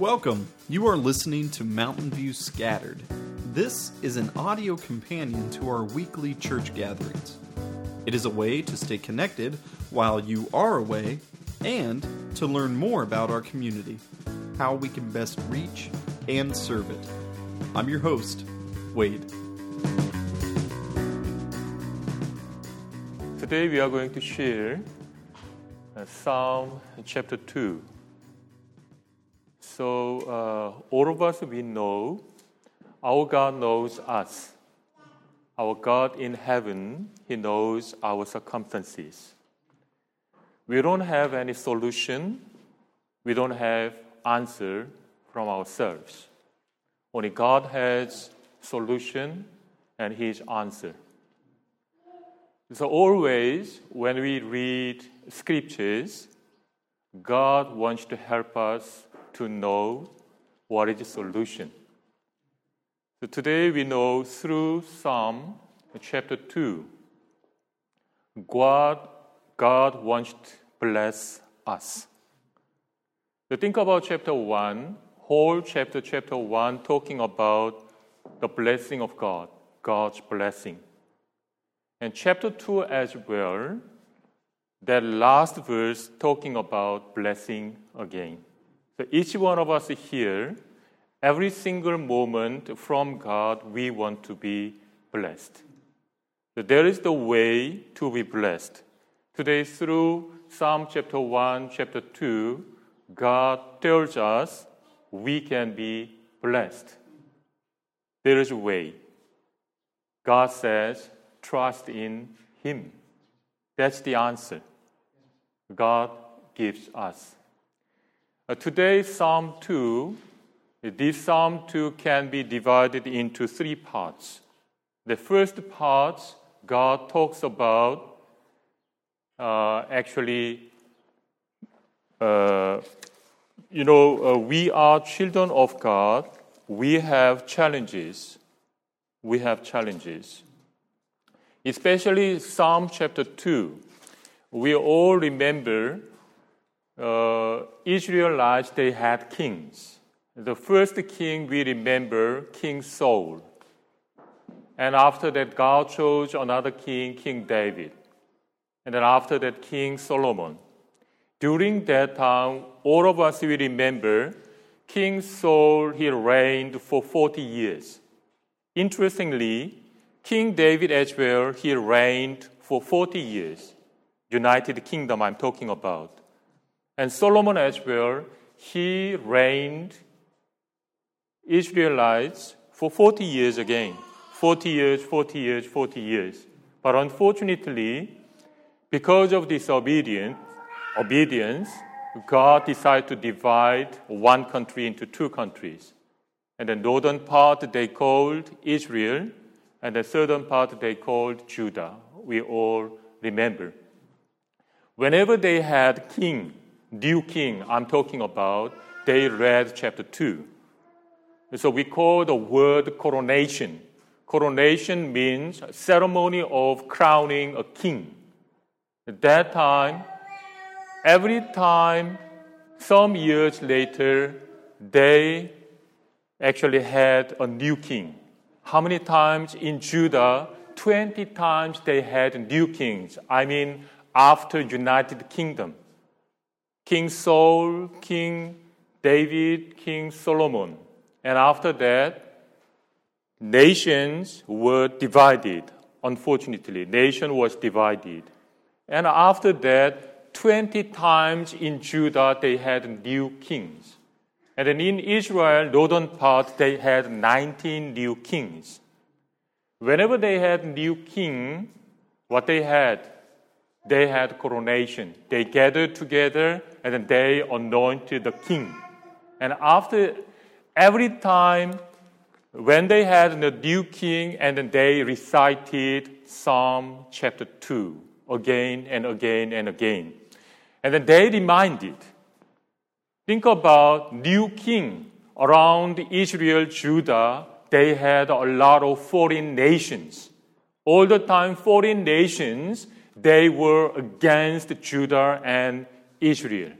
Welcome. You are listening to Mountain View Scattered. This is an audio companion to our weekly church gatherings. It is a way to stay connected while you are away and to learn more about our community, how we can best reach and serve it. I'm your host, Wade. Today we are going to share uh, Psalm chapter 2. So, uh, all of us, we know our God knows us. Our God in heaven, He knows our circumstances. We don't have any solution. We don't have answer from ourselves. Only God has solution and His answer. So always when we read scriptures, God wants to help us to know what is the solution. So today we know through Psalm chapter 2, God, God wants to bless us. So think about chapter 1, whole chapter, chapter 1, talking about the blessing of God, God's blessing. And chapter 2 as well, that last verse talking about blessing again. So each one of us here, every single moment from God, we want to be blessed. So there is the way to be blessed. Today, through Psalm chapter 1, chapter 2, God tells us we can be blessed. There is a way. God says, trust in Him. That's the answer God gives us. Uh, today, Psalm 2, this Psalm 2 can be divided into three parts. The first part, God talks about uh, actually, uh, you know, uh, we are children of God. We have challenges. We have challenges. Especially Psalm chapter 2. We all remember uh, Israelites, they had kings. The first king we remember, King Saul. And after that, God chose another king, King David. And then after that, King Solomon. During that time, all of us we remember King Saul, he reigned for 40 years. Interestingly, King David as well, he reigned for 40 years. United Kingdom, I'm talking about. And Solomon as well, he reigned Israelites for 40 years again. 40 years, 40 years, 40 years. But unfortunately, because of disobedience, obedience, God decided to divide one country into two countries. And the northern part they called Israel, and the southern part they called Judah. We all remember. Whenever they had king, new king, I'm talking about, they read chapter 2. So we call the word coronation. Coronation means ceremony of crowning a king. At that time, every time, some years later, they actually had a new king. How many times in Judah? 20 times they had new kings. I mean, after United Kingdom. King Saul, King David, King Solomon. And after that, nations were divided. Unfortunately, nation was divided. And after that, 20 times in Judah they had new kings. And then in Israel, northern part, they had 19 new kings. Whenever they had new king, what they had? They had coronation. They gathered together and then they anointed the king. And after every time when they had the new king and then they recited Psalm chapter 2 again and again and again. And then they reminded Think about new king around Israel, Judah. They had a lot of foreign nations. All the time, foreign nations, they were against Judah and Israel.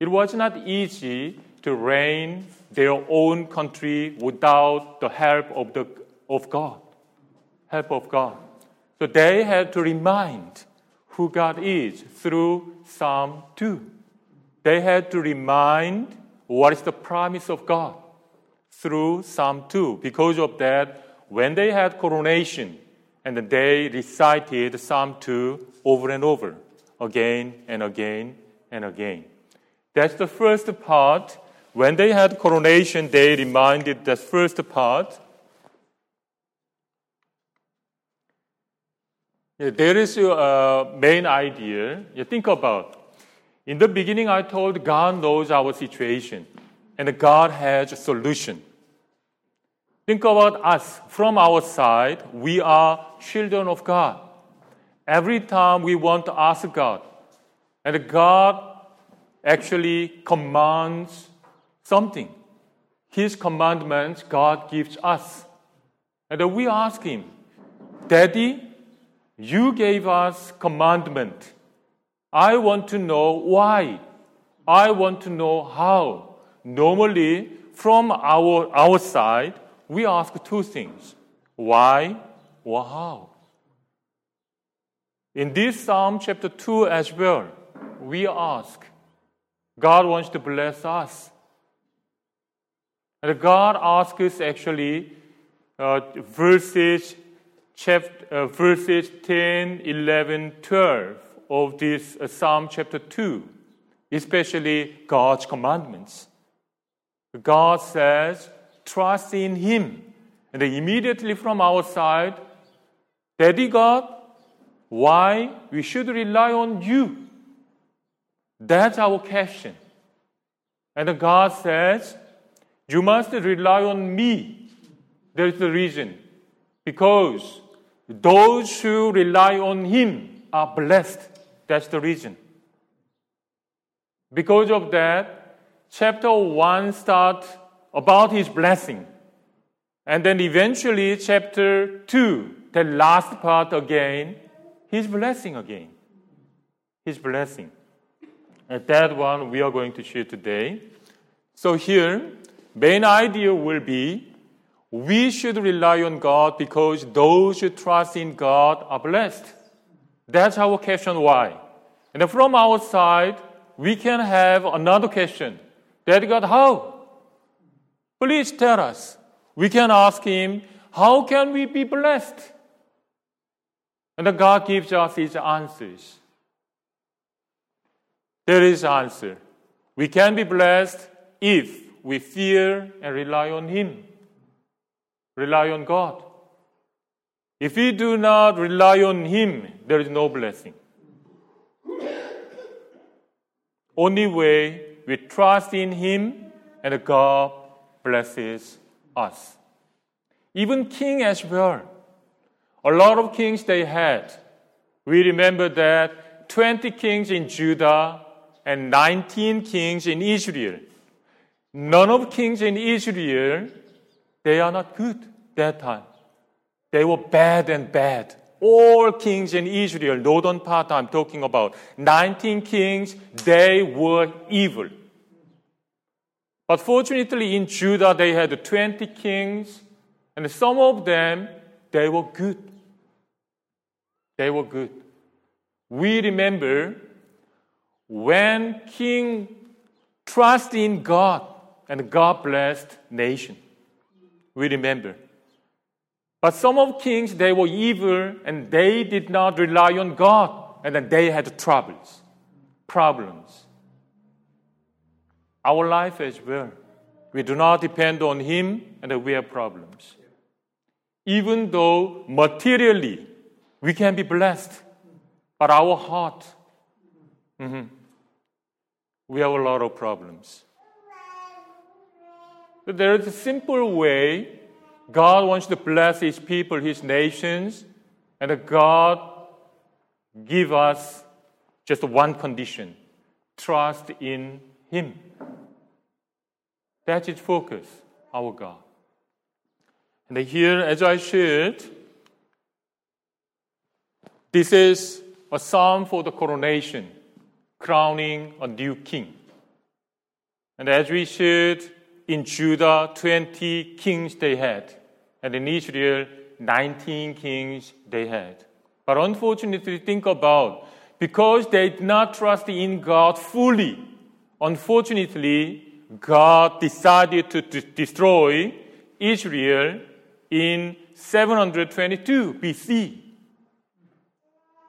It was not easy to reign their own country without the help of, the, of God. Help of God. So they had to remind who God is through Psalm 2. They had to remind what is the promise of God through Psalm 2. Because of that, when they had coronation, and they recited Psalm 2 over and over, again and again and again. That's the first part. When they had coronation, they reminded the first part. There is a uh, main idea you think about. In the beginning, I told God knows our situation and God has a solution. Think about us from our side. We are children of God. Every time we want to ask God, and God actually commands something. His commandments God gives us. And we ask Him, Daddy, you gave us commandment. I want to know why. I want to know how. Normally, from our, our side, we ask two things why or how. In this Psalm chapter 2 as well, we ask, God wants to bless us. And God asks us actually uh, verses, chapter, uh, verses 10, 11, 12 of this uh, Psalm chapter 2, especially God's commandments. God says, trust in Him. And immediately from our side, Daddy God, why we should rely on you? That's our question. And God says, You must rely on me. There's the reason. Because those who rely on Him are blessed. That's the reason. Because of that, chapter 1 starts about his blessing. And then eventually, chapter 2, the last part again, his blessing again. His blessing. And that one we are going to share today. So here, main idea will be we should rely on God because those who trust in God are blessed. That's our question why. And from our side, we can have another question. That God, how? Please tell us. We can ask Him, How can we be blessed? And God gives us His answers. There is answer. We can be blessed if we fear and rely on Him, rely on God. If we do not rely on Him, there is no blessing. Only way we trust in Him and God blesses us. Even king as well. A lot of kings they had. We remember that 20 kings in Judah and 19 kings in Israel. None of kings in Israel, they are not good that time. They were bad and bad. All kings in Israel, northern part I'm talking about, 19 kings, they were evil. But fortunately, in Judah, they had 20 kings, and some of them, they were good. They were good. We remember when king trust in God and God blessed nation. We remember. But some of kings, they were evil and they did not rely on God and then they had troubles, problems our life as well. We do not depend on Him and we have problems. Even though materially we can be blessed, but our heart, mm-hmm, we have a lot of problems. But there is a simple way God wants to bless His people, His nations, and God give us just one condition: trust in Him. That's focus, our God. And here, as I shared, this is a psalm for the coronation, crowning a new king. And as we should, in Judah, 20 kings they had, and in Israel, 19 kings they had. But unfortunately, think about because they did not trust in God fully. Unfortunately, God decided to d- destroy Israel in 722 BC.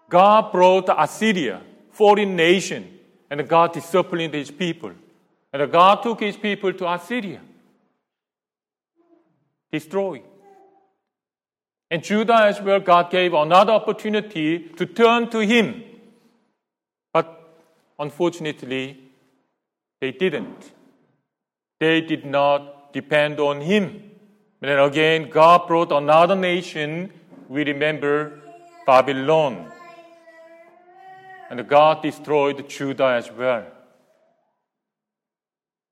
God brought Assyria, foreign nation, and God disciplined his people. And God took his people to Assyria. Destroy. And Judah as well, God gave another opportunity to turn to him. But unfortunately, they didn't. They did not depend on him. And then again, God brought another nation. We remember Babylon. And God destroyed Judah as well.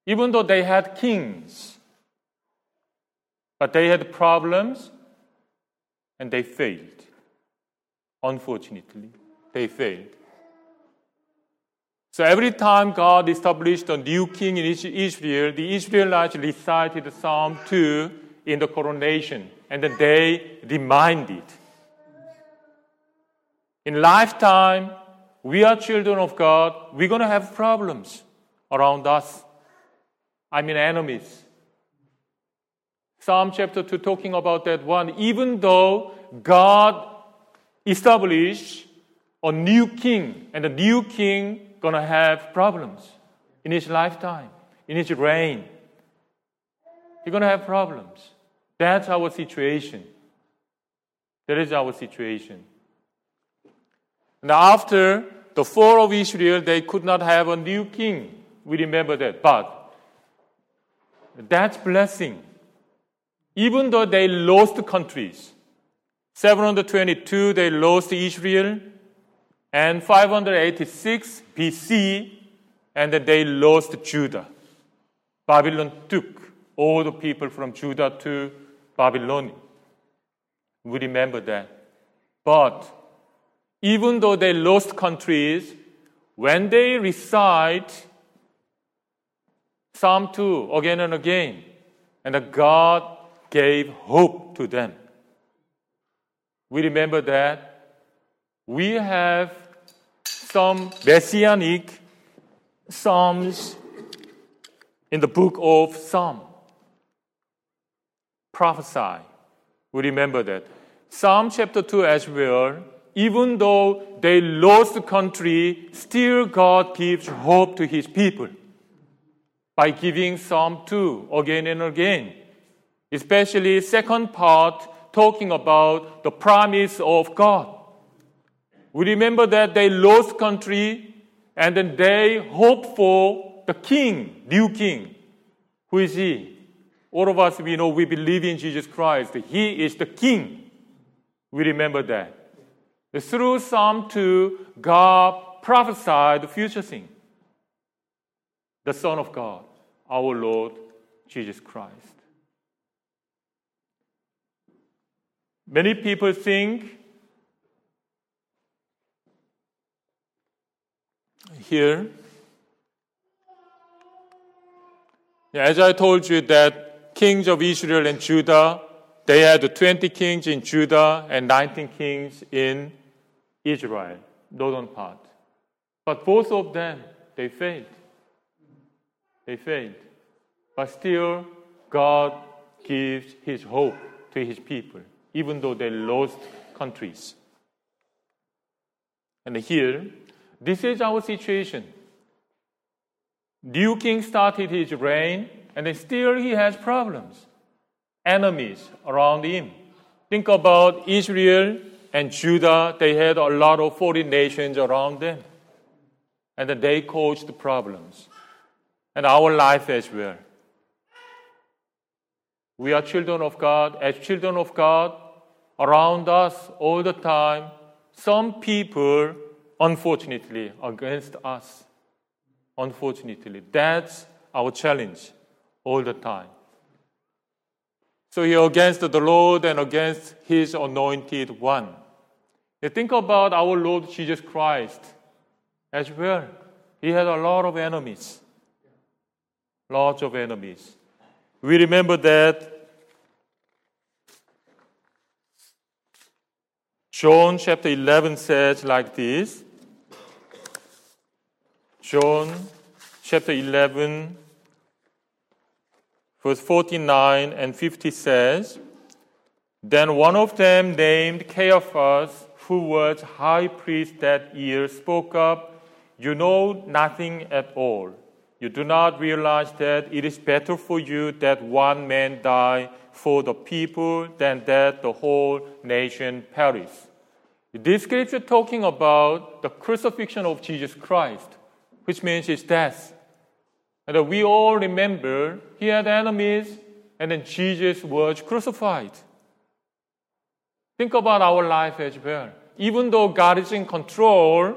Even though they had kings, but they had problems and they failed. Unfortunately, they failed. So every time God established a new king in Israel, the Israelites recited Psalm 2 in the coronation, and they reminded. In lifetime, we are children of God, we're going to have problems around us. I mean, enemies. Psalm chapter 2 talking about that one. Even though God established a new king, and the new king gonna have problems in his lifetime, in his reign. He's gonna have problems. That's our situation. That is our situation. Now, after the fall of Israel, they could not have a new king. We remember that. But that's blessing. Even though they lost countries, 722 they lost Israel, and 586 BC, and they lost Judah. Babylon took all the people from Judah to Babylon. We remember that. But even though they lost countries, when they recite Psalm 2 again and again, and God gave hope to them. We remember that we have some messianic psalms in the book of Psalm. Prophesy. We remember that. Psalm chapter 2 as well, even though they lost the country, still God gives hope to his people by giving Psalm 2 again and again. Especially second part talking about the promise of God. We remember that they lost country and then they hope for the king, new king. Who is he? All of us, we know we believe in Jesus Christ. He is the king. We remember that. Through Psalm 2, God prophesied the future thing. The Son of God, our Lord Jesus Christ. Many people think here. As I told you that kings of Israel and Judah, they had 20 kings in Judah and 19 kings in Israel, northern part. But both of them, they failed. They failed. But still, God gives his hope to his people, even though they lost countries. And here, this is our situation. New king started his reign, and still he has problems, enemies around him. Think about Israel and Judah. They had a lot of foreign nations around them, and they caused problems, and our life as well. We are children of God. As children of God, around us all the time, some people unfortunately, against us. Unfortunately. That's our challenge all the time. So he against the Lord and against his anointed one. You think about our Lord Jesus Christ as well. He had a lot of enemies. lots of enemies. We remember that John chapter 11 says like this John chapter 11, verse 49 and 50 says, Then one of them, named Caiaphas, who was high priest that year, spoke up, You know nothing at all. You do not realize that it is better for you that one man die for the people than that the whole nation perish. This scripture talking about the crucifixion of Jesus Christ, which means his death. And we all remember he had enemies and then Jesus was crucified. Think about our life as well. Even though God is in control,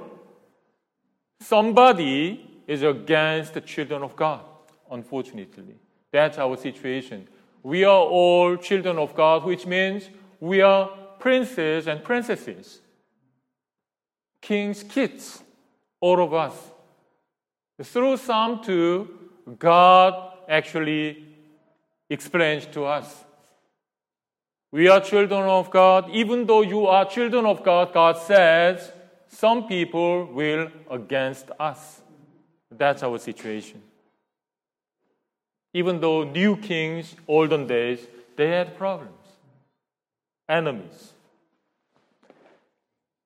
somebody is against the children of God, unfortunately. That's our situation. We are all children of God, which means we are princes and princesses, king's kids, all of us. Through Psalm 2, God actually explains to us. We are children of God. Even though you are children of God, God says some people will against us. That's our situation. Even though new kings, olden days, they had problems, enemies.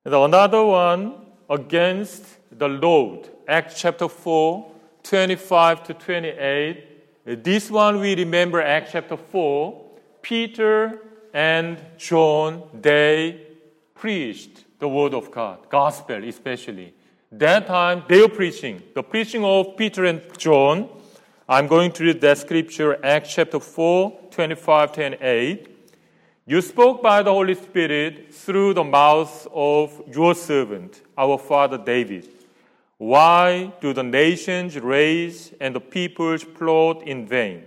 And another one against the Lord, Acts chapter 4, 25 to 28. This one we remember Acts chapter 4. Peter and John, they preached the word of God, gospel especially. That time they were preaching, the preaching of Peter and John. I'm going to read that scripture, Acts chapter 4, 25 to 8. You spoke by the Holy Spirit through the mouth of your servant, our father David. Why do the nations rage and the peoples plot in vain?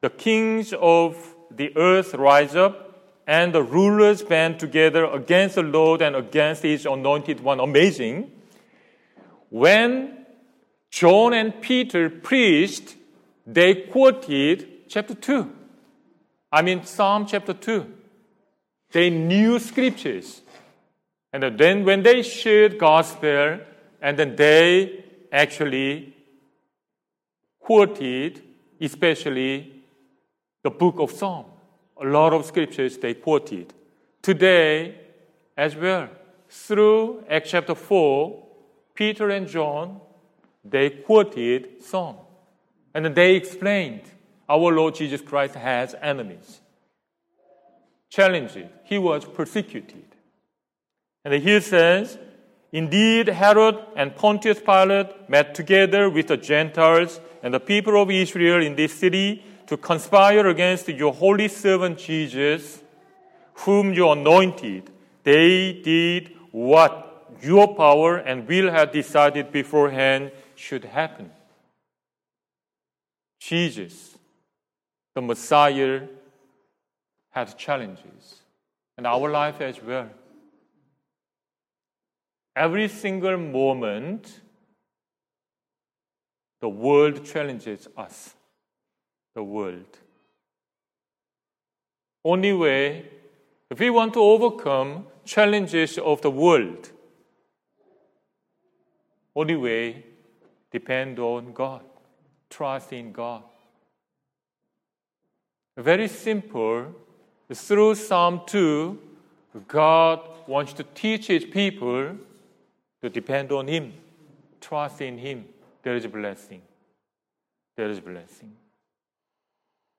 The kings of the earth rise up, and the rulers band together against the Lord and against his anointed one. Amazing. When John and Peter preached, they quoted chapter 2. I mean, Psalm chapter 2. They knew scriptures. And then when they shared gospel, and then they actually quoted, especially the book of Psalm. A lot of scriptures they quoted. Today, as well, through Acts chapter 4, Peter and John, they quoted Psalm. And they explained our Lord Jesus Christ has enemies. Challenged. He was persecuted. And he says, Indeed, Herod and Pontius Pilate met together with the Gentiles and the people of Israel in this city to conspire against your holy servant Jesus, whom you anointed. They did what your power and will had decided beforehand should happen. Jesus, the Messiah, had challenges, and our life as well every single moment, the world challenges us. The world. Only way, if we want to overcome challenges of the world, only way, depend on God, trust in God. Very simple. Through Psalm 2, God wants to teach His people to depend on Him, trust in Him, there is blessing. There is blessing.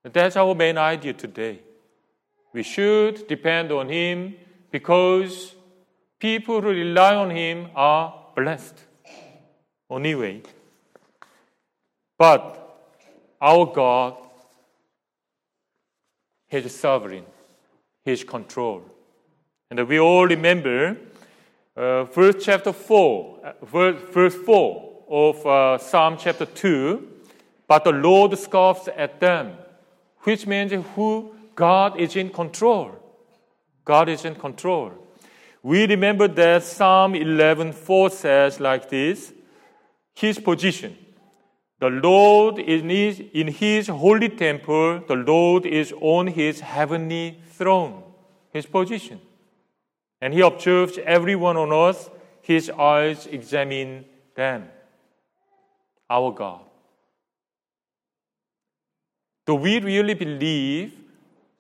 That's our main idea today. We should depend on Him because people who rely on Him are blessed. Anyway, but our God, is sovereign, He is control. And we all remember uh, verse chapter 4, uh, verse, verse 4 of uh, Psalm chapter 2. But the Lord scoffs at them, which means who God is in control. God is in control. We remember that Psalm 11:4 says like this: His position. the Lord in his, in his holy temple, the Lord is on his heavenly throne, his position. And he observes everyone on earth, his eyes examine them. Our God. Do we really believe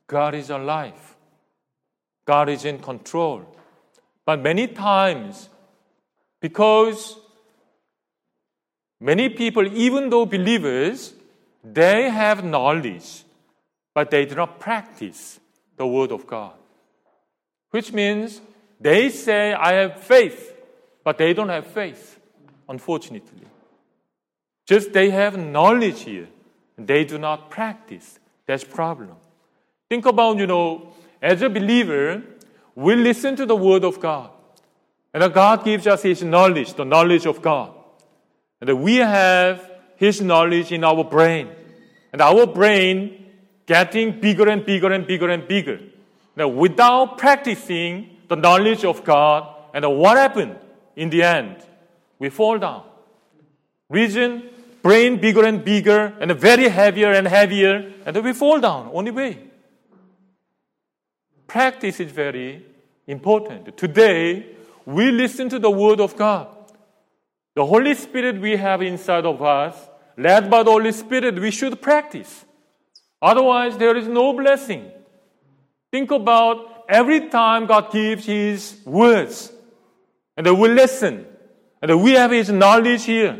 God is alive? God is in control. But many times, because many people, even though believers, they have knowledge, but they do not practice the Word of God. Which means they say, I have faith, but they don't have faith, unfortunately. Just they have knowledge here, they do not practice. That's problem. Think about, you know, as a believer, we listen to the Word of God. And God gives us His knowledge, the knowledge of God. And we have His knowledge in our brain. And our brain getting bigger and bigger and bigger and bigger. Now, without practicing the knowledge of God, and what happened in the end? We fall down. Reason, brain bigger and bigger, and very heavier and heavier, and we fall down. Only way. Practice is very important. Today, we listen to the Word of God. The Holy Spirit we have inside of us, led by the Holy Spirit, we should practice. Otherwise, there is no blessing. Think about every time God gives His words, and that we listen, and that we have His knowledge here.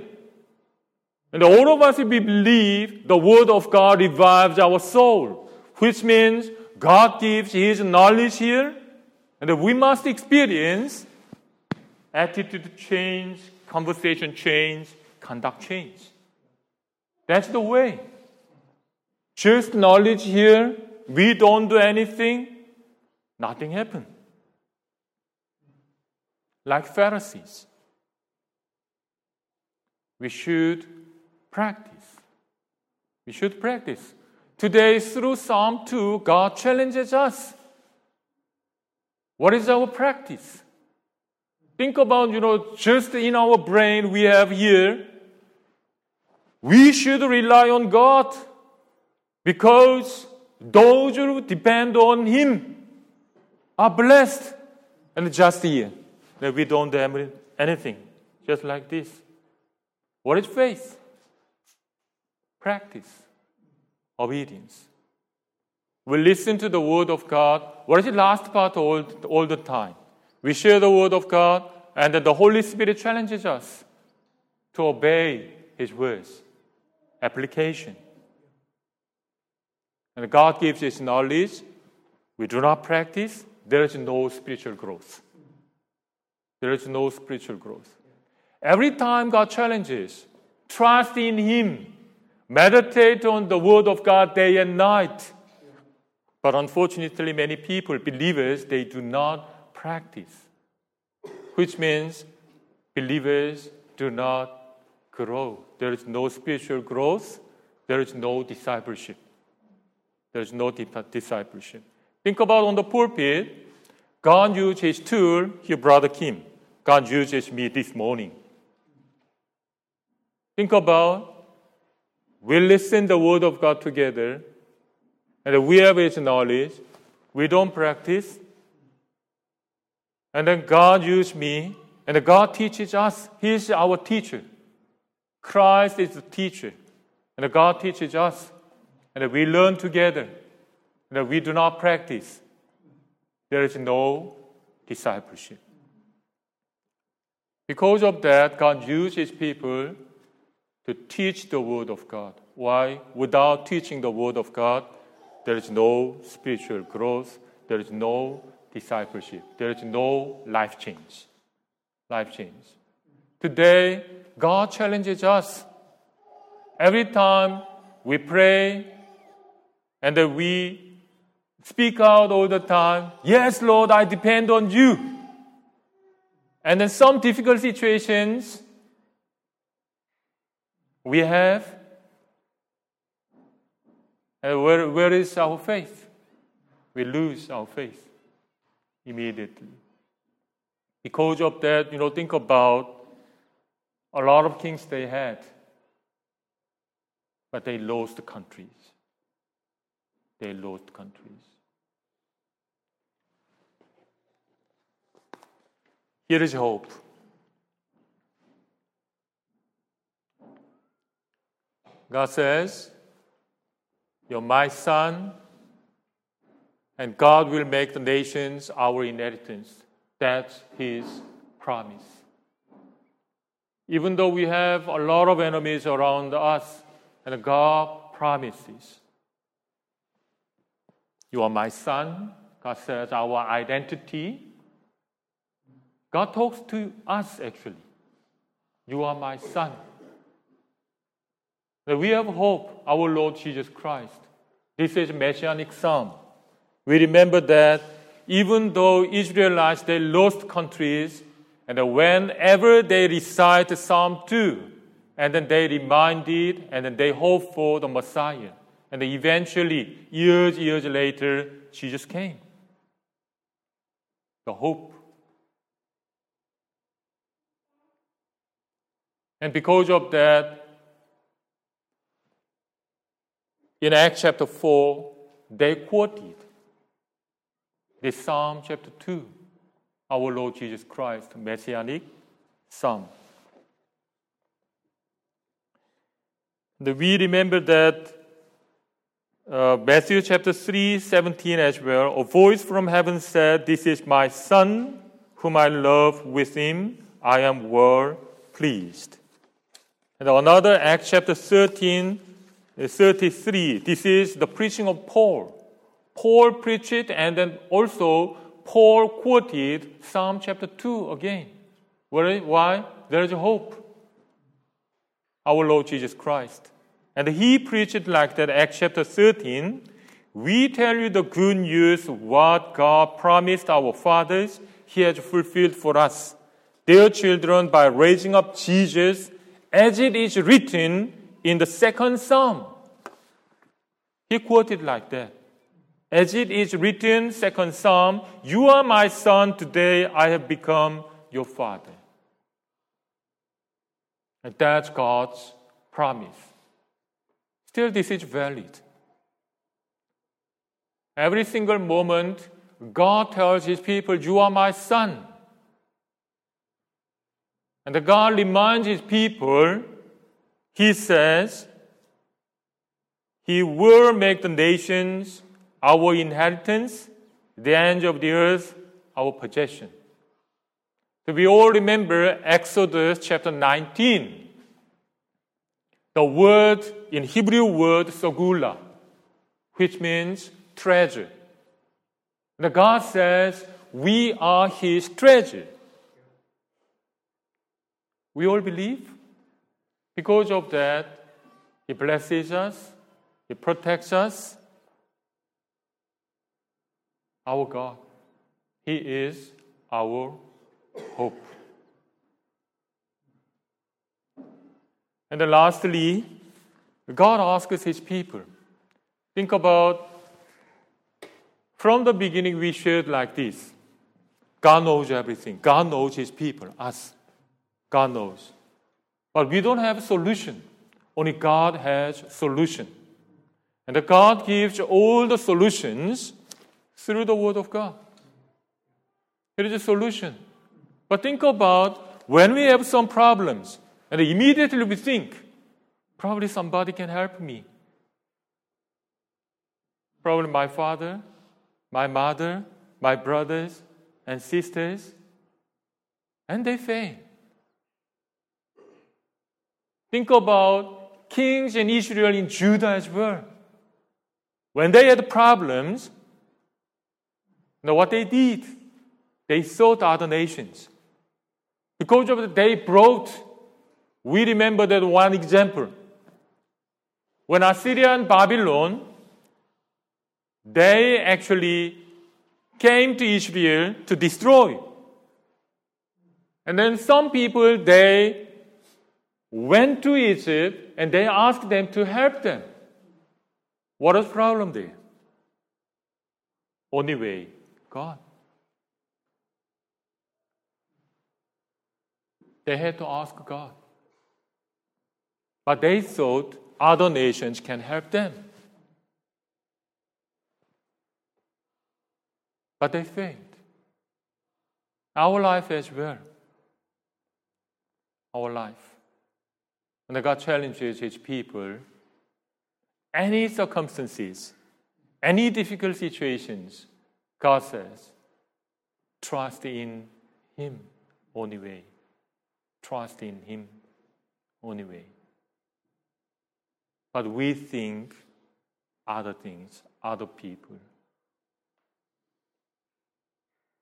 And all of us, if we believe the Word of God revives our soul, which means God gives His knowledge here, and we must experience attitude change, conversation change, conduct change. That's the way. Just knowledge here, we don't do anything, nothing happens. Like Pharisees. We should practice. We should practice. Today, through Psalm 2, God challenges us. What is our practice? Think about, you know, just in our brain we have here. We should rely on God because those who depend on Him are blessed and just here. That we don't have anything, just like this. What is faith? Practice obedience. We listen to the Word of God. What is the last part all, all the time? We share the Word of God, and the Holy Spirit challenges us to obey His words. Application. And God gives us knowledge. We do not practice, there is no spiritual growth. There is no spiritual growth. Every time God challenges, trust in Him Meditate on the Word of God day and night. But unfortunately, many people, believers, they do not practice, which means believers do not grow. There is no spiritual growth, there is no discipleship. There is no discipleship. Think about on the pulpit, God used his tool, your brother Kim. God uses me this morning. Think about we listen the word of God together, and we have His knowledge. We don't practice. And then God used me, and God teaches us. He is our teacher. Christ is the teacher. And God teaches us. And we learn together. And we do not practice. There is no discipleship. Because of that, God uses people to teach the Word of God. Why? Without teaching the Word of God, there is no spiritual growth, there is no discipleship, there is no life change. Life change. Today, God challenges us. Every time we pray and that we speak out all the time, Yes, Lord, I depend on you. And in some difficult situations, we have. And where, where is our faith? We lose our faith immediately. Because of that, you know, think about a lot of kings they had. but they lost the countries. They lost countries. Here is hope. God says, You're my son, and God will make the nations our inheritance. That's His promise. Even though we have a lot of enemies around us, and God promises, You are my son. God says, Our identity. God talks to us actually. You are my son. That we have hope, our Lord Jesus Christ. This is Messianic Psalm. We remember that even though Israelites they lost countries, and whenever they recite Psalm 2, and then they reminded, and then they hope for the Messiah. And eventually, years, years later, Jesus came. The hope. And because of that, in Acts chapter 4, they quoted the Psalm chapter 2, our Lord Jesus Christ, Messianic Psalm. we remember that uh, Matthew chapter 3, 17 as well. A voice from heaven said, This is my Son, whom I love. With him I am well pleased. And another, Acts chapter 13, uh, 33. This is the preaching of Paul. Paul preached it, and then also Paul quoted Psalm chapter 2 again. Why? There is hope. Our Lord Jesus Christ. And he preached like that, Acts chapter 13. We tell you the good news, what God promised our fathers, He has fulfilled for us, their children, by raising up Jesus, as it is written in the second psalm. He quoted like that. As it is written, second psalm, you are my son, today I have become your father. And that's God's promise. Still, this is valid. Every single moment, God tells his people, You are my son. And God reminds his people, He says, He will make the nations our inheritance, the ends of the earth our possession. So we all remember Exodus chapter 19. The word in Hebrew word sagula, which means treasure. The God says, we are his treasure. We all believe. Because of that, he blesses us, he protects us, our God. He is our hope. And then lastly, God asks his people. Think about from the beginning we shared like this. God knows everything. God knows his people, us. God knows. But we don't have a solution. Only God has solution. And God gives all the solutions through the Word of God. It is a solution. But think about when we have some problems, and immediately we think, probably somebody can help me. Probably my father, my mother, my brothers and sisters, and they fail. Think about kings in Israel in Judah as well. When they had problems, now, what they did, they sought other nations. Because of that, they brought, we remember that one example. When Assyria and Babylon, they actually came to Israel to destroy. And then some people, they went to Egypt and they asked them to help them. What was the problem there? Only way God. They had to ask God. But they thought other nations can help them. But they failed. Our life as well. Our life. And God challenges His people. Any circumstances, any difficult situations, God says, trust in Him only way. Trust in Him only way. But we think other things, other people.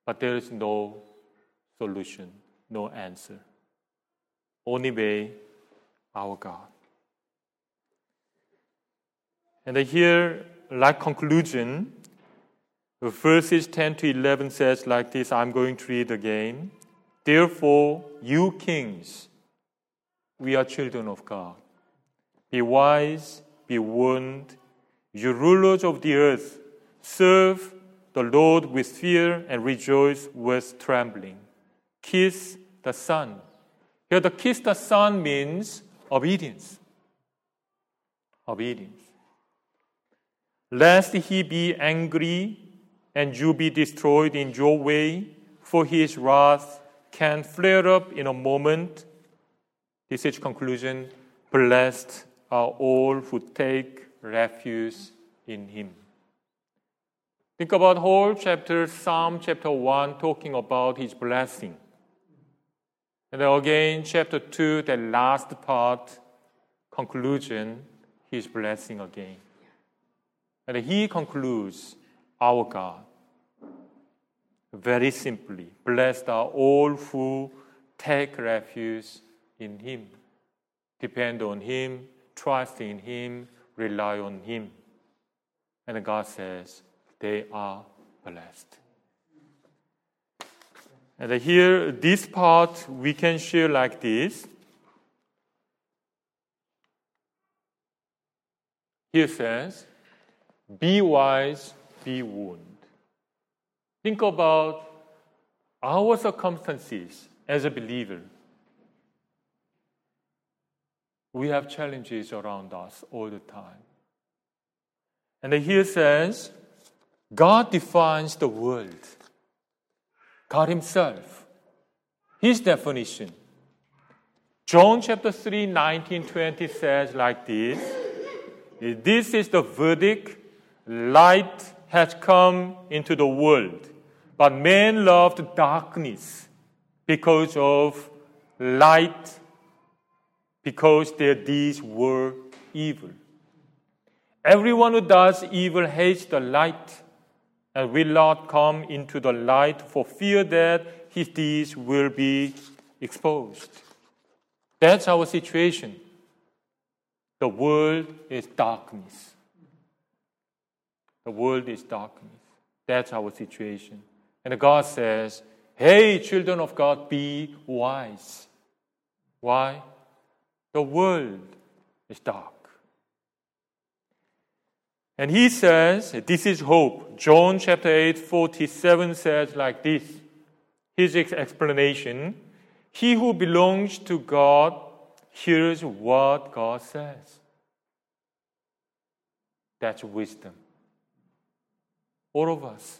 But there is no solution, no answer. Only way, our God. And here, like conclusion, verses 10 to 11 says like this I'm going to read again. Therefore, you kings, we are children of God. Be wise, be warned. You rulers of the earth, serve the Lord with fear and rejoice with trembling. Kiss the Son. Here, the kiss the Son means obedience. Obedience. Lest he be angry and you be destroyed in your way, for his wrath can flare up in a moment. This is conclusion. Blessed are all who take refuge in him. Think about whole chapter, Psalm chapter 1, talking about his blessing. And then again, chapter 2, the last part, conclusion, his blessing again. And he concludes, our God. Very simply, blessed are all who take refuge in him, depend on him, trust in him, rely on him. And God says, they are blessed. And here, this part we can share like this. Here says, Be wise, be warned. Think about our circumstances as a believer. We have challenges around us all the time. And here says, God defines the world. God Himself. His definition. John chapter 3, 19, 20 says like this This is the verdict light has come into the world, but men loved darkness because of light, because their deeds were evil. Everyone who does evil hates the light and will not come into the light for fear that his deeds will be exposed. That's our situation. The world is darkness. The world is darkness. That's our situation. And God says, Hey, children of God, be wise. Why? The world is dark. And he says, this is hope. John chapter 8, 47 says like this. His explanation, he who belongs to God hears what God says. That's wisdom. All of us.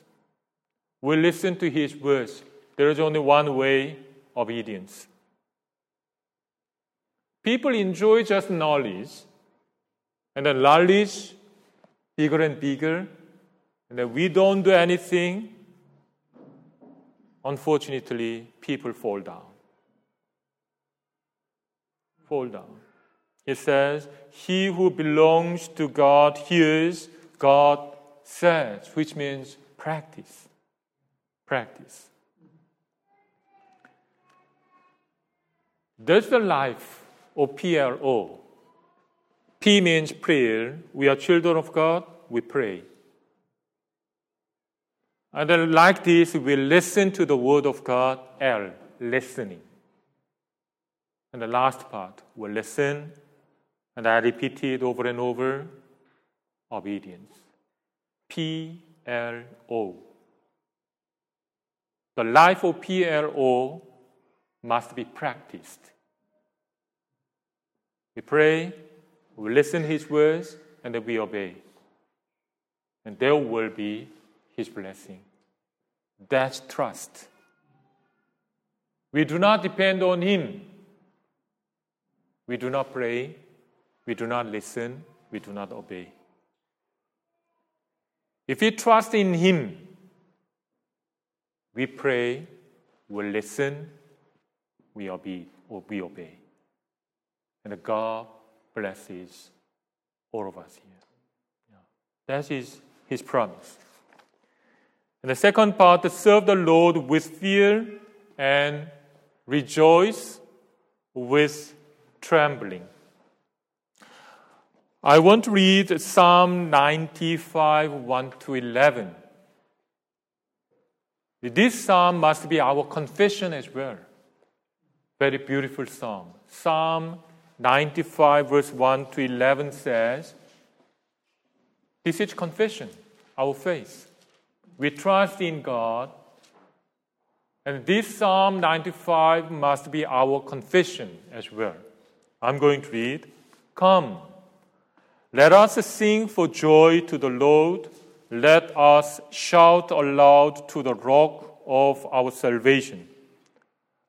We listen to his words. There is only one way obedience. People enjoy just knowledge, and the knowledge bigger and bigger, and then we don't do anything, unfortunately, people fall down. Fall down. It says, He who belongs to God hears God says, which means practice. Practice. That's the life PLO. P means prayer. We are children of God, we pray. And then, like this, we listen to the word of God, L, listening. And the last part, we listen, and I repeat it over and over obedience. P L O. The life of PLO must be practiced. We pray, we listen His words, and we obey. And there will be His blessing. That's trust. We do not depend on Him. We do not pray. We do not listen. We do not obey. If we trust in Him, we pray, we listen, we obey, or we obey. And God blesses all of us here. Yeah. That is His promise. And the second part, serve the Lord with fear and rejoice with trembling. I want to read Psalm 95, 1 to 11. This psalm must be our confession as well. Very beautiful psalm. Psalm 95, verse 1 to 11 says, This is confession, our faith. We trust in God. And this Psalm 95 must be our confession as well. I'm going to read Come, let us sing for joy to the Lord. Let us shout aloud to the rock of our salvation.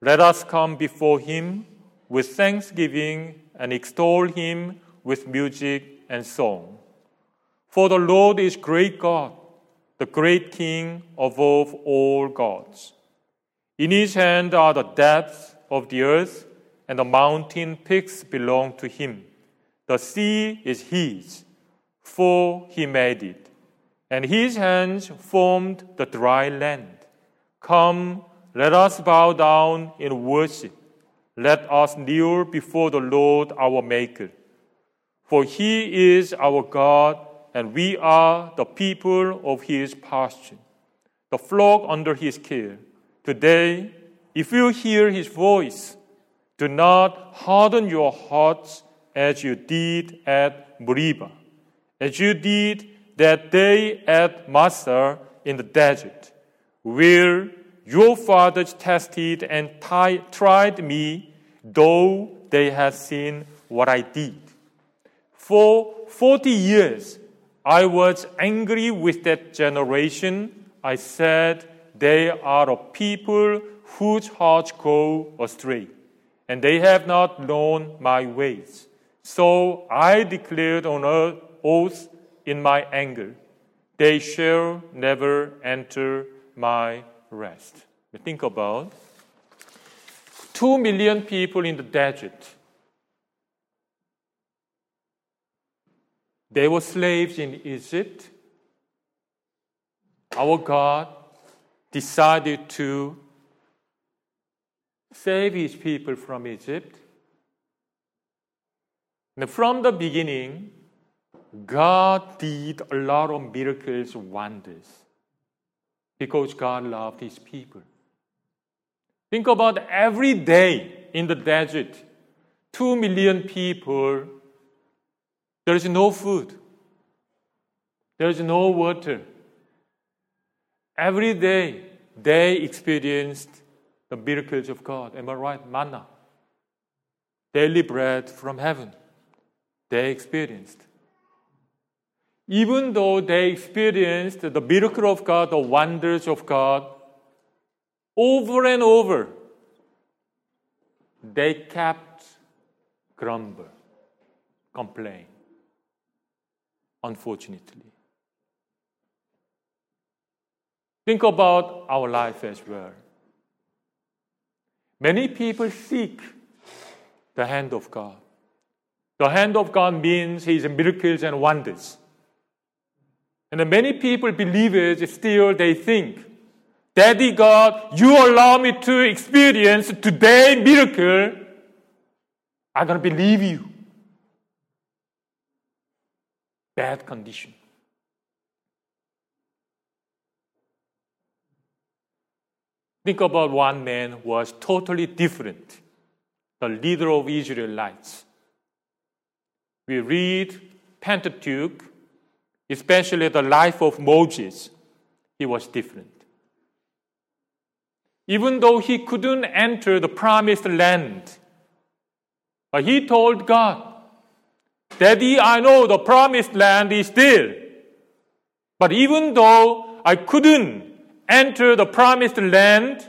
Let us come before him with thanksgiving and extol him with music and song. For the Lord is great God, the great King above all gods. In his hand are the depths of the earth, and the mountain peaks belong to him. The sea is his, for he made it, and his hands formed the dry land. Come, let us bow down in worship. Let us kneel before the Lord our Maker. For he is our God, and we are the people of his pasture, the flock under his care. Today, if you hear his voice, do not harden your hearts as you did at Meribah, as you did that day at Massah in the desert, where your fathers tested and t- tried me, though they had seen what I did. For 40 years, I was angry with that generation. I said, They are a people whose hearts go astray, and they have not known my ways. So I declared on oath in my anger, They shall never enter my rest. Think about two million people in the desert. They were slaves in Egypt. Our God decided to save his people from Egypt. And from the beginning, God did a lot of miracles, wonders because God loved his people. Think about every day in the desert, two million people, there is no food, there is no water. Every day they experienced the miracles of God. Am I right? Manna. Daily bread from heaven. They experienced even though they experienced the miracle of God, the wonders of God, over and over, they kept grumble, complain. Unfortunately. Think about our life as well. Many people seek the hand of God. The hand of God means His miracles and wonders. And many people, believe it, still they think, Daddy God, you allow me to experience today miracle. I'm going to believe you. Bad condition. Think about one man was totally different, the leader of Israelites. We read Pentateuch, especially the life of Moses, he was different. Even though he couldn't enter the promised land, but he told God, Daddy, I know the promised land is there. But even though I couldn't enter the promised land,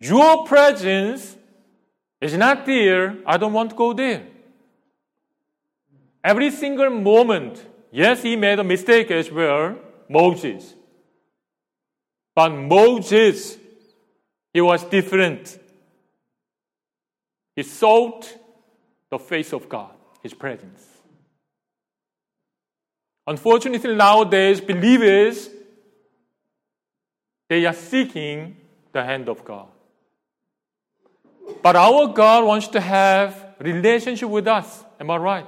your presence is not there. I don't want to go there. Every single moment, yes, he made a mistake as well, Moses. But Moses, he was different. He sought the face of God, his presence. Unfortunately, nowadays, believers, they are seeking the hand of God. But our God wants to have relationship with us. Am I right?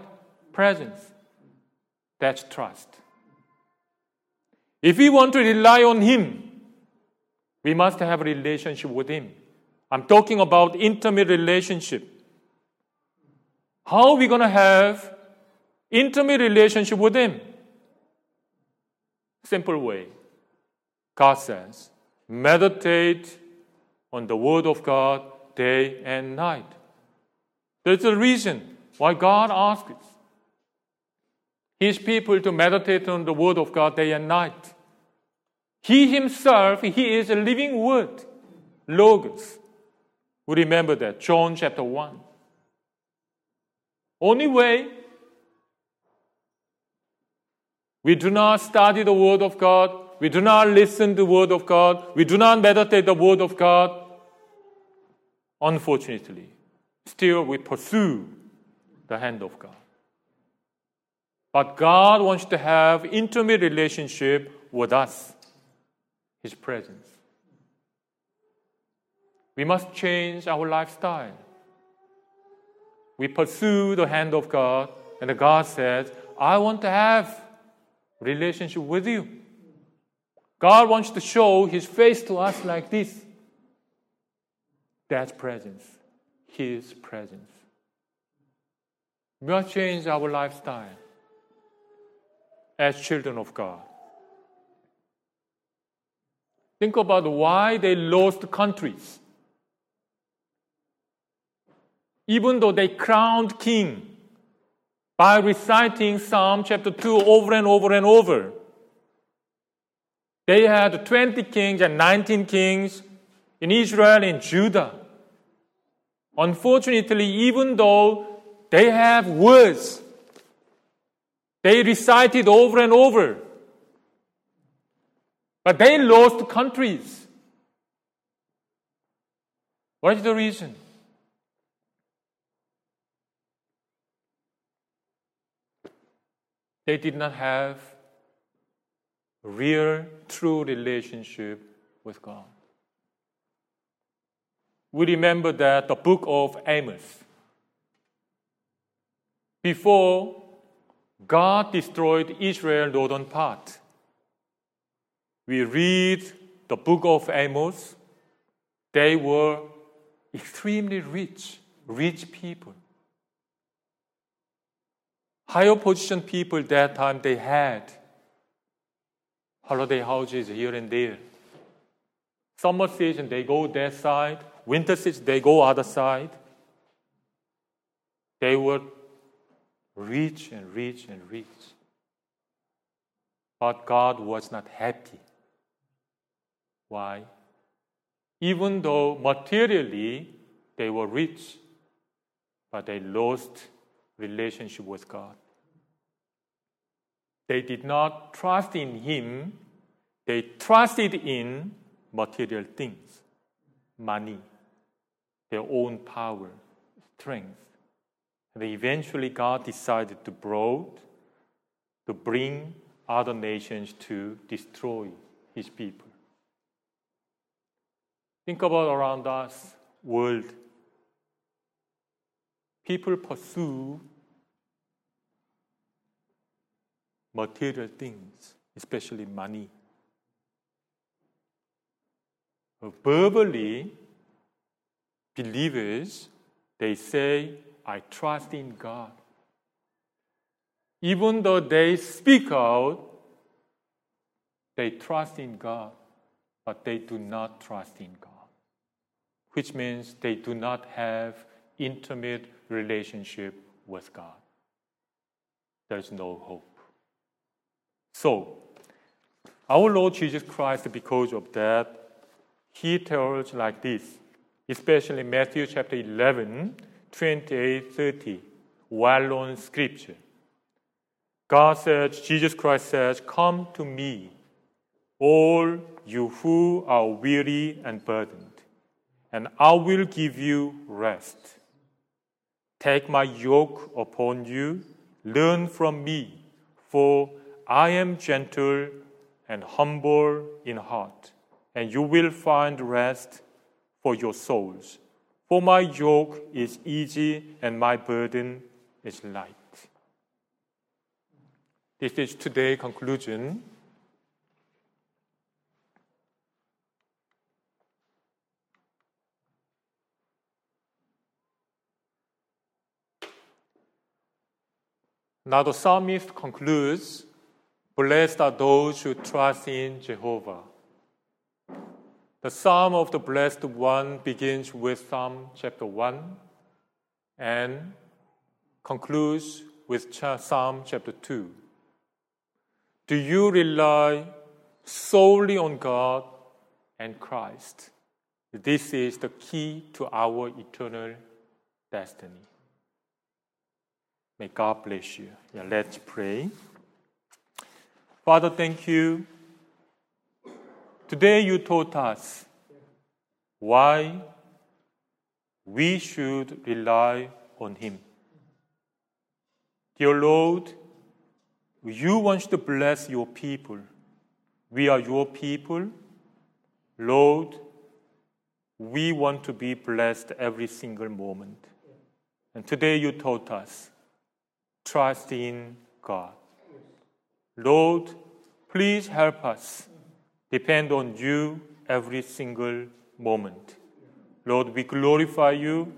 Presence. That's trust. If we want to rely on Him, we must have a relationship with Him. I'm talking about intimate relationship. How are we going to have intimate relationship with Him? Simple way. God says, meditate on the Word of God day and night. There's a reason why God asks His people to meditate on the Word of God day and night. He Himself, He is a living Word, Logos. We remember that, John chapter 1. Only way we do not study the Word of God, we do not listen to the Word of God, we do not meditate the Word of God, unfortunately, still we pursue the hand of God. But God wants to have intimate relationship with us, His presence. We must change our lifestyle. We pursue the hand of God, and God says, I want to have relationship with you. God wants to show His face to us like this. That's presence, His presence. We must change our lifestyle as children of God. Think about why they lost countries. Even though they crowned king by reciting Psalm chapter 2 over and over and over. They had 20 kings and 19 kings in Israel and Judah. Unfortunately, even though they have words, they recited over and over. But they lost countries. What is the reason? They did not have real, true relationship with God. We remember that the book of Amos. Before God destroyed Israel northern part, we read the book of Amos. They were extremely rich, rich people higher position people that time they had holiday houses here and there. Summer season they go that side, winter season they go other side. They were rich and rich and rich. But God was not happy. Why? Even though materially they were rich, but they lost relationship with God. They did not trust in Him, they trusted in material things, money, their own power, strength. And eventually, God decided to broad, to bring other nations to destroy His people. Think about around us, world people pursue material things, especially money. Verbally, believers, they say, I trust in God. Even though they speak out, they trust in God, but they do not trust in God, which means they do not have intimate relationship with God. there's no hope. So, our Lord Jesus Christ, because of that, he tells like this, especially Matthew chapter 11, 28, 30, well-known scripture. God says, Jesus Christ says, Come to me, all you who are weary and burdened, and I will give you rest. Take my yoke upon you, learn from me, for I am gentle and humble in heart, and you will find rest for your souls. For my yoke is easy and my burden is light. This is today's conclusion. Now the psalmist concludes Blessed are those who trust in Jehovah. The Psalm of the Blessed One begins with Psalm chapter 1 and concludes with Psalm chapter 2. Do you rely solely on God and Christ? This is the key to our eternal destiny. May God bless you. Yeah, let's pray. Father, thank you. Today you taught us why we should rely on Him. Dear Lord, you want to bless your people. We are your people. Lord, we want to be blessed every single moment. And today you taught us trust in God. Lord, please help us depend on you every single moment. Lord, we glorify you.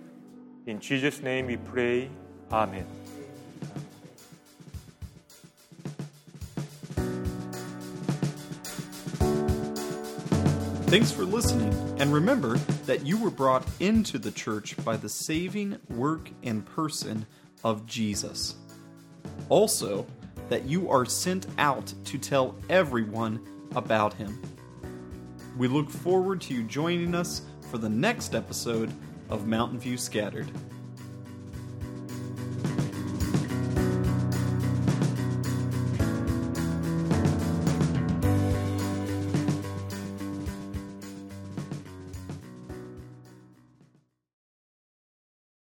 In Jesus' name we pray. Amen. Thanks for listening, and remember that you were brought into the church by the saving work and person of Jesus. Also, that you are sent out to tell everyone about him. We look forward to you joining us for the next episode of Mountain View Scattered.